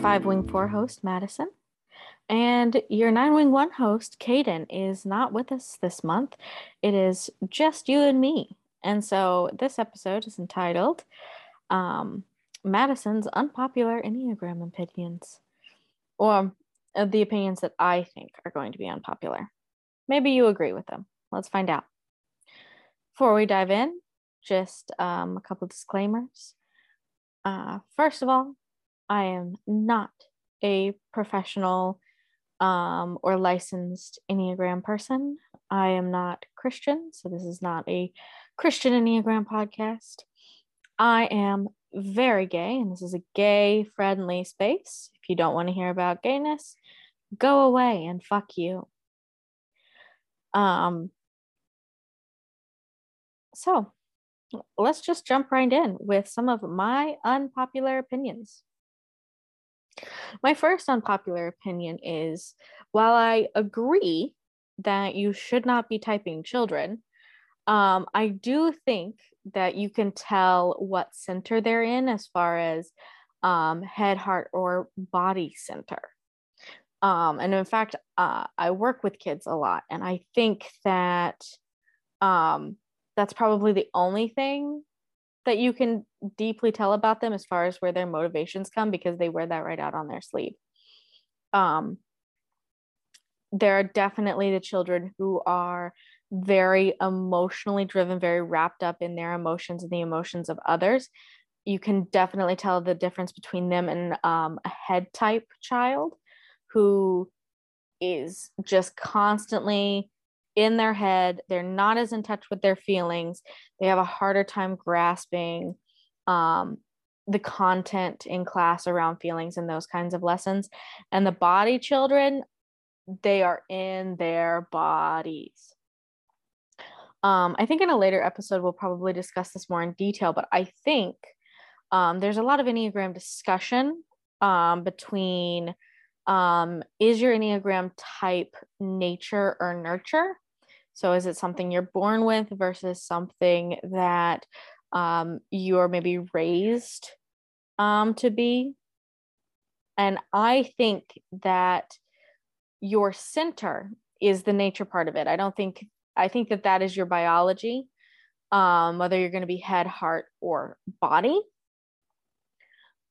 Five Wing Four host, Madison. And your Nine Wing One host, Caden, is not with us this month. It is just you and me. And so this episode is entitled um, Madison's Unpopular Enneagram Opinions, or uh, the opinions that I think are going to be unpopular. Maybe you agree with them. Let's find out. Before we dive in, just um, a couple disclaimers. Uh, first of all, I am not a professional um, or licensed Enneagram person. I am not Christian, so this is not a Christian Enneagram podcast. I am very gay, and this is a gay friendly space. If you don't want to hear about gayness, go away and fuck you. Um, so let's just jump right in with some of my unpopular opinions. My first unpopular opinion is while I agree that you should not be typing children, um, I do think that you can tell what center they're in as far as um, head, heart, or body center. Um, and in fact, uh, I work with kids a lot, and I think that um, that's probably the only thing that you can deeply tell about them as far as where their motivations come because they wear that right out on their sleeve. Um, there are definitely the children who are very emotionally driven, very wrapped up in their emotions and the emotions of others. You can definitely tell the difference between them and um, a head type child who is just constantly in their head. They're not as in touch with their feelings. They have a harder time grasping um, the content in class around feelings and those kinds of lessons. And the body children, they are in their bodies. Um, I think in a later episode, we'll probably discuss this more in detail, but I think um, there's a lot of Enneagram discussion um, between um, is your Enneagram type nature or nurture? So is it something you're born with versus something that um, you're maybe raised um, to be? And I think that your center is the nature part of it. I don't think, I think that that is your biology, um, whether you're going to be head, heart, or body.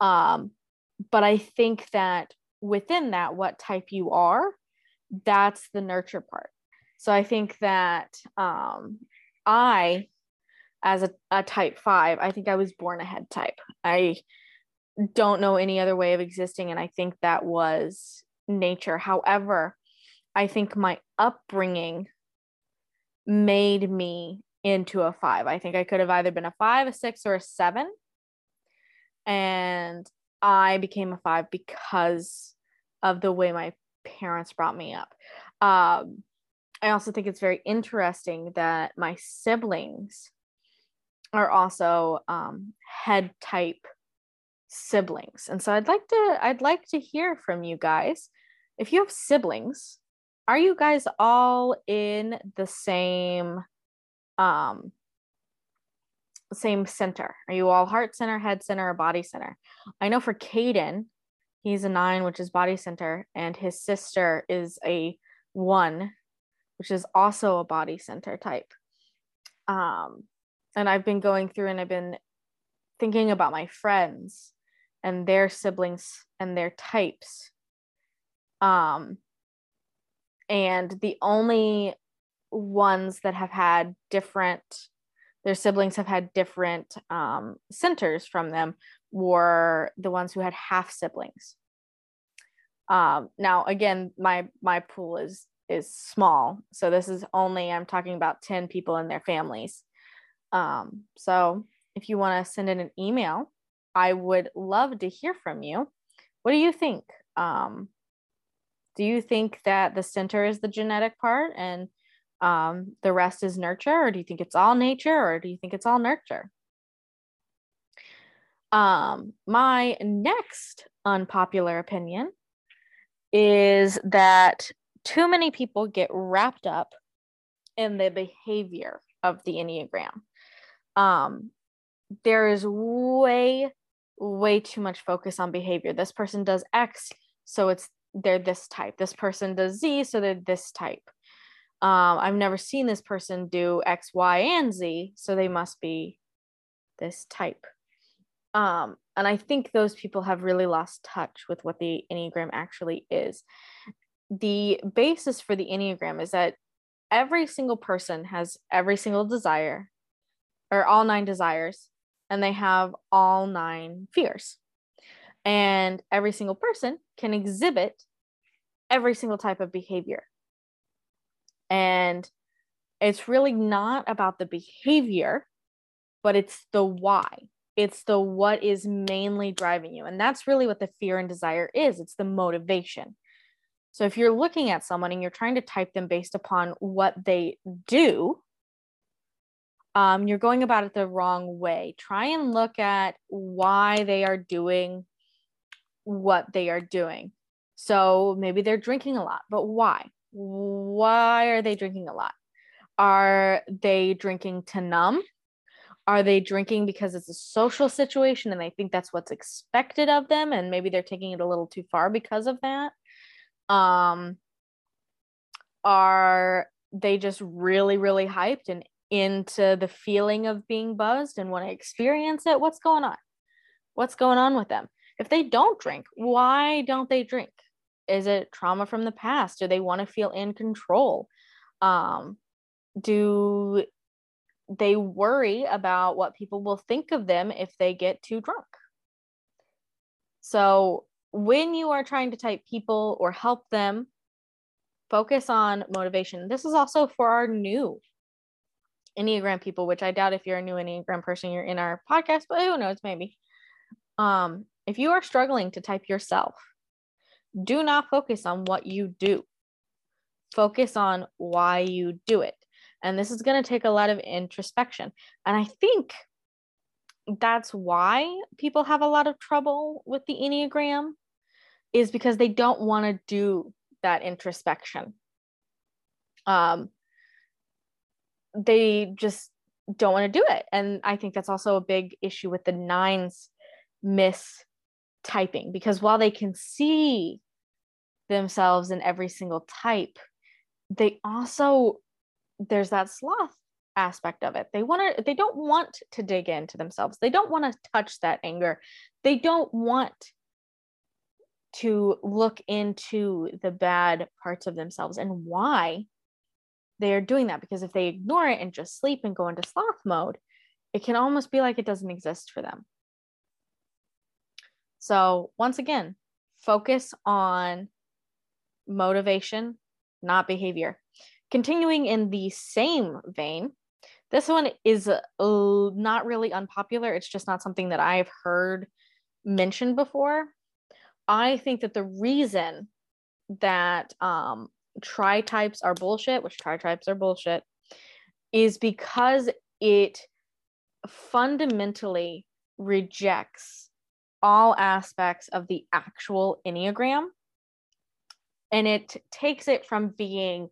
Um, but I think that within that, what type you are, that's the nurture part. So I think that um, I, as a, a type five, I think I was born a head type. I don't know any other way of existing. And I think that was nature. However, I think my upbringing made me into a five. I think I could have either been a five, a six, or a seven. And I became a five because of the way my parents brought me up. Um, I also think it's very interesting that my siblings are also um, head type siblings. And so I'd like to I'd like to hear from you guys. If you have siblings, are you guys all in the same um same center? Are you all heart center, head center, or body center? I know for Caden, he's a nine, which is body center, and his sister is a one, which is also a body center type. Um, and I've been going through and I've been thinking about my friends and their siblings and their types. Um, and the only ones that have had different, their siblings have had different um, centers from them were the ones who had half siblings. Um, now, again, my my pool is is small. So this is only I'm talking about 10 people and their families. Um, so if you want to send in an email, I would love to hear from you. What do you think? Um, do you think that the center is the genetic part and um, the rest is nurture, or do you think it's all nature, or do you think it's all nurture? Um, my next unpopular opinion is that too many people get wrapped up in the behavior of the Enneagram. Um, there is way way too much focus on behavior. This person does X, so it's they're this type. This person does Z, so they're this type. Um, I've never seen this person do X, Y, and Z, so they must be this type. Um, and I think those people have really lost touch with what the Enneagram actually is. The basis for the Enneagram is that every single person has every single desire, or all nine desires, and they have all nine fears. And every single person can exhibit every single type of behavior. And it's really not about the behavior, but it's the why. It's the what is mainly driving you. And that's really what the fear and desire is it's the motivation. So if you're looking at someone and you're trying to type them based upon what they do, um, you're going about it the wrong way. Try and look at why they are doing what they are doing. So maybe they're drinking a lot, but why? Why are they drinking a lot? Are they drinking to numb? Are they drinking because it's a social situation and they think that's what's expected of them and maybe they're taking it a little too far because of that? Um are they just really really hyped and into the feeling of being buzzed and want to experience it, what's going on? What's going on with them? If they don't drink, why don't they drink? Is it trauma from the past? Do they want to feel in control? Um, do they worry about what people will think of them if they get too drunk? So, when you are trying to type people or help them, focus on motivation. This is also for our new Enneagram people, which I doubt if you're a new Enneagram person, you're in our podcast, but who knows, maybe. Um, if you are struggling to type yourself, do not focus on what you do. Focus on why you do it. And this is going to take a lot of introspection. And I think that's why people have a lot of trouble with the Enneagram is because they don't want to do that introspection. Um, they just don't want to do it. And I think that's also a big issue with the nines mistyping because while they can see themselves in every single type, they also, there's that sloth aspect of it. They want to, they don't want to dig into themselves. They don't want to touch that anger. They don't want to look into the bad parts of themselves and why they are doing that because if they ignore it and just sleep and go into sloth mode, it can almost be like it doesn't exist for them. So, once again, focus on motivation, not behavior. Continuing in the same vein, this one is uh, not really unpopular. It's just not something that I've heard mentioned before. I think that the reason that um, tri types are bullshit, which tri types are bullshit, is because it fundamentally rejects all aspects of the actual Enneagram and it takes it from being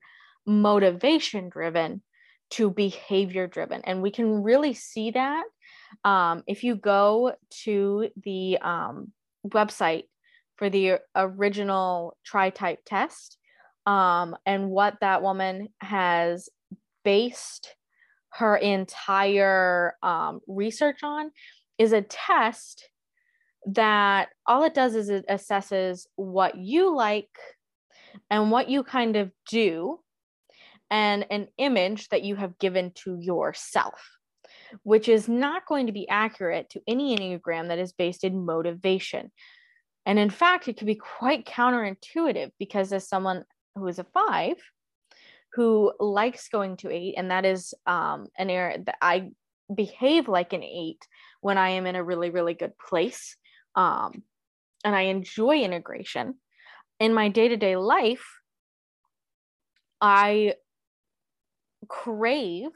motivation driven to behavior driven. And we can really see that um, if you go to the um, website for the original tri type test, um, and what that woman has based her entire um, research on is a test that all it does is it assesses what you like and what you kind of do and an image that you have given to yourself which is not going to be accurate to any enneagram that is based in motivation and in fact it can be quite counterintuitive because as someone who is a five who likes going to eight and that is um, an area that i behave like an eight when i am in a really really good place um, and i enjoy integration. In my day-to-day life i crave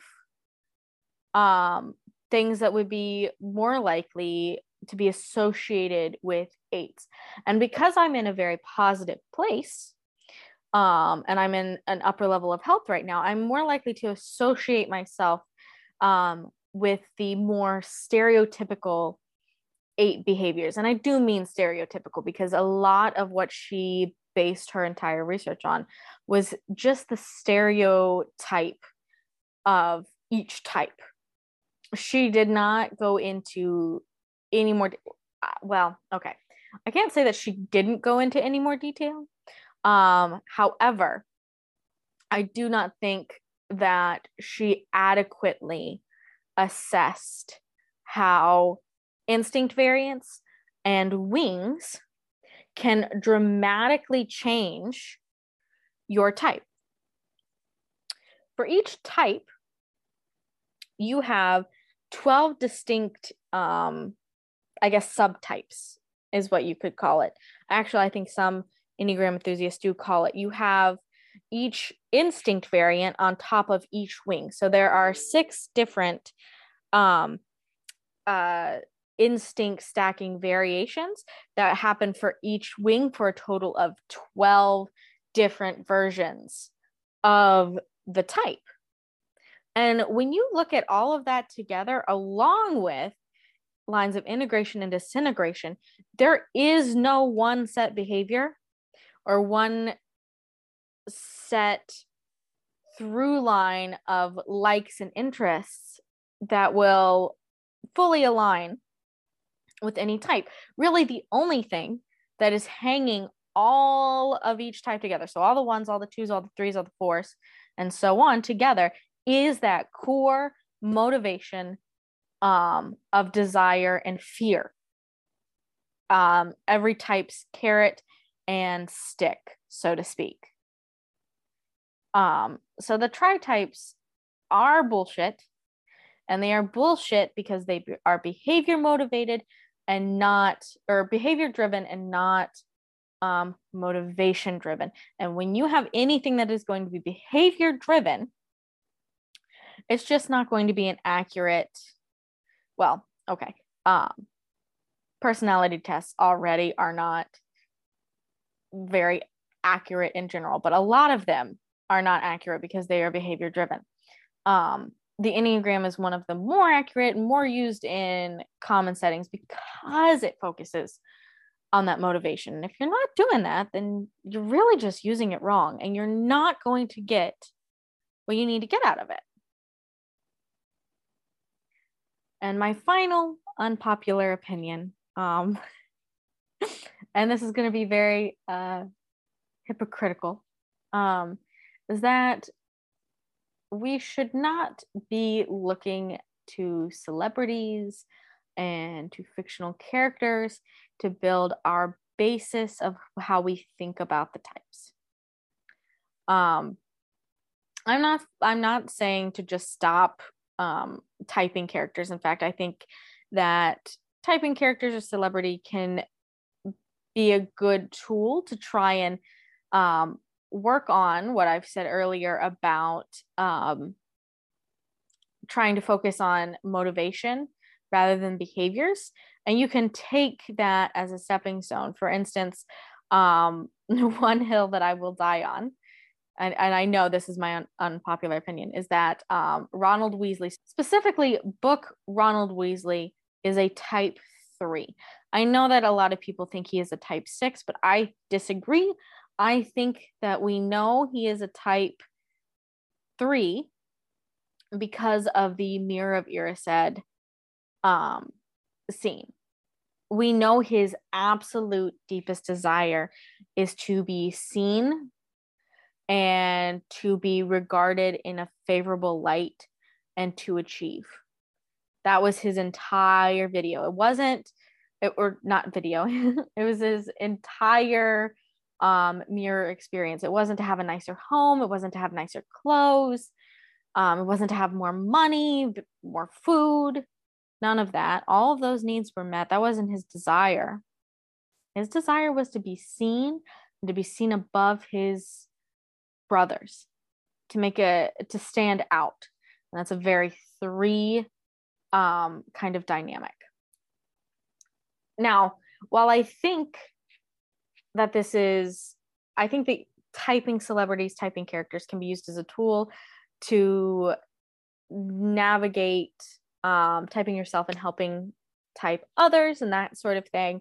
um, things that would be more likely to be associated with eights and because i'm in a very positive place um, and I'm in an upper level of health right now, I'm more likely to associate myself um, with the more stereotypical eight behaviors. And I do mean stereotypical because a lot of what she based her entire research on was just the stereotype of each type. She did not go into any more, uh, well, okay. I can't say that she didn't go into any more detail. Um, however, I do not think that she adequately assessed how instinct variance and wings can dramatically change your type. For each type, you have 12 distinct, um, I guess, subtypes is what you could call it. Actually, I think some Enneagram enthusiasts do call it. You have each instinct variant on top of each wing. So there are six different um, uh, instinct stacking variations that happen for each wing for a total of 12 different versions of the type. And when you look at all of that together, along with lines of integration and disintegration, there is no one set behavior or one set through line of likes and interests that will fully align with any type. Really, the only thing that is hanging all of each type together, so all the ones, all the twos, all the threes, all the fours, and so on together, is that core motivation um, of desire and fear. Um, every type's carrot and stick, so to speak. Um, so the tri types are bullshit, and they are bullshit because they are behavior motivated and not or behavior driven and not um, motivation driven. And when you have anything that is going to be behavior driven, it's just not going to be an accurate, well, okay. Um, personality tests already are not very accurate in general, but a lot of them are not accurate because they are behavior driven. Um, the Enneagram is one of the more accurate more used in common settings because it focuses on that motivation. And if you're not doing that, then you're really just using it wrong and you're not going to get what you need to get out of it. And my final unpopular opinion, um, and this is going to be very uh, hypocritical, um, is that we should not be looking to celebrities and to fictional characters to build our basis of how we think about the types. Um, I'm not I'm not saying to just stop um, typing characters. In fact, I think that typing characters or celebrity can be a good tool to try and um, work on what I've said earlier about um, trying to focus on motivation rather than behaviors. And you can take that as a stepping stone. For instance, um, one hill that I will die on, and, and I know this is my un- unpopular opinion, is that um, Ronald Weasley, specifically book Ronald Weasley, is a type three. I know that a lot of people think he is a type six, but I disagree. I think that we know he is a type three because of the Mirror of Erised um, scene. We know his absolute deepest desire is to be seen and to be regarded in a favorable light and to achieve. That was his entire video. It wasn't, it, or not video, it was his entire um, mirror experience. It wasn't to have a nicer home, it wasn't to have nicer clothes, um, it wasn't to have more money, more food, none of that. All of those needs were met. That wasn't his desire. His desire was to be seen and to be seen above his brothers, to make a to stand out. And that's a very three um, kind of dynamic. Now, while I think that this is i think that typing celebrities typing characters can be used as a tool to navigate um, typing yourself and helping type others and that sort of thing.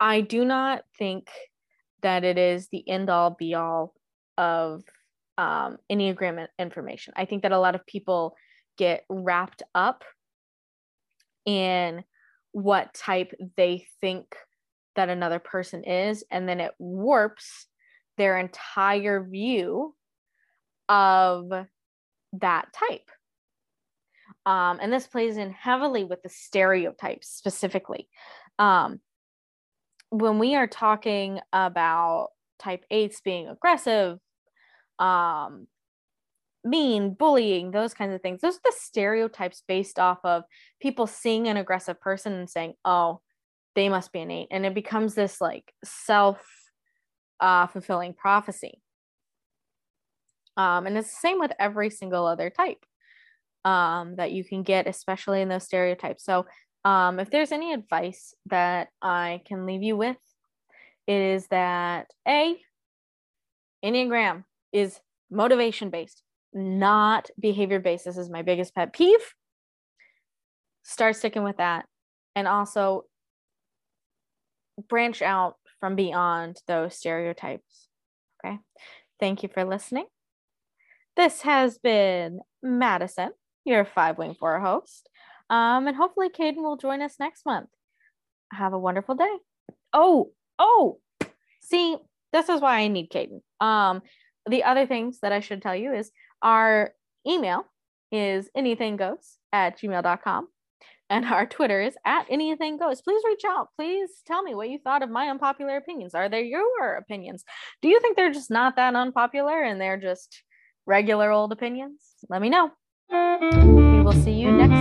I do not think that it is the end all be all of um, Enneagram information. I think that a lot of people get wrapped up in what type they think that another person is, and then it warps their entire view of that type. Um, and this plays in heavily with the stereotypes specifically. Um, when we are talking about type 8s being aggressive, um, mean, bullying, those kinds of things, those are the stereotypes based off of people seeing an aggressive person and saying, oh, they must be eight. And it becomes this like self uh, fulfilling prophecy. Um, and it's the same with every single other type um, that you can get, especially in those stereotypes. So, um, if there's any advice that I can leave you with, it is that A, Enneagram is motivation based, not behavior based. This is my biggest pet peeve. Start sticking with that. And also branch out from beyond those stereotypes. Okay. Thank you for listening. This has been Madison, your five wing four host. Um, and hopefully Caden will join us next month. Have a wonderful day. Oh, oh, see, this is why I need Caden. Um, the other things that I should tell you is our email is anything goes at gmail.com and our Twitter is at anything goes. Please reach out. Please tell me what you thought of my unpopular opinions. Are they your opinions? Do you think they're just not that unpopular and they're just regular old opinions? Let me know. We will see you next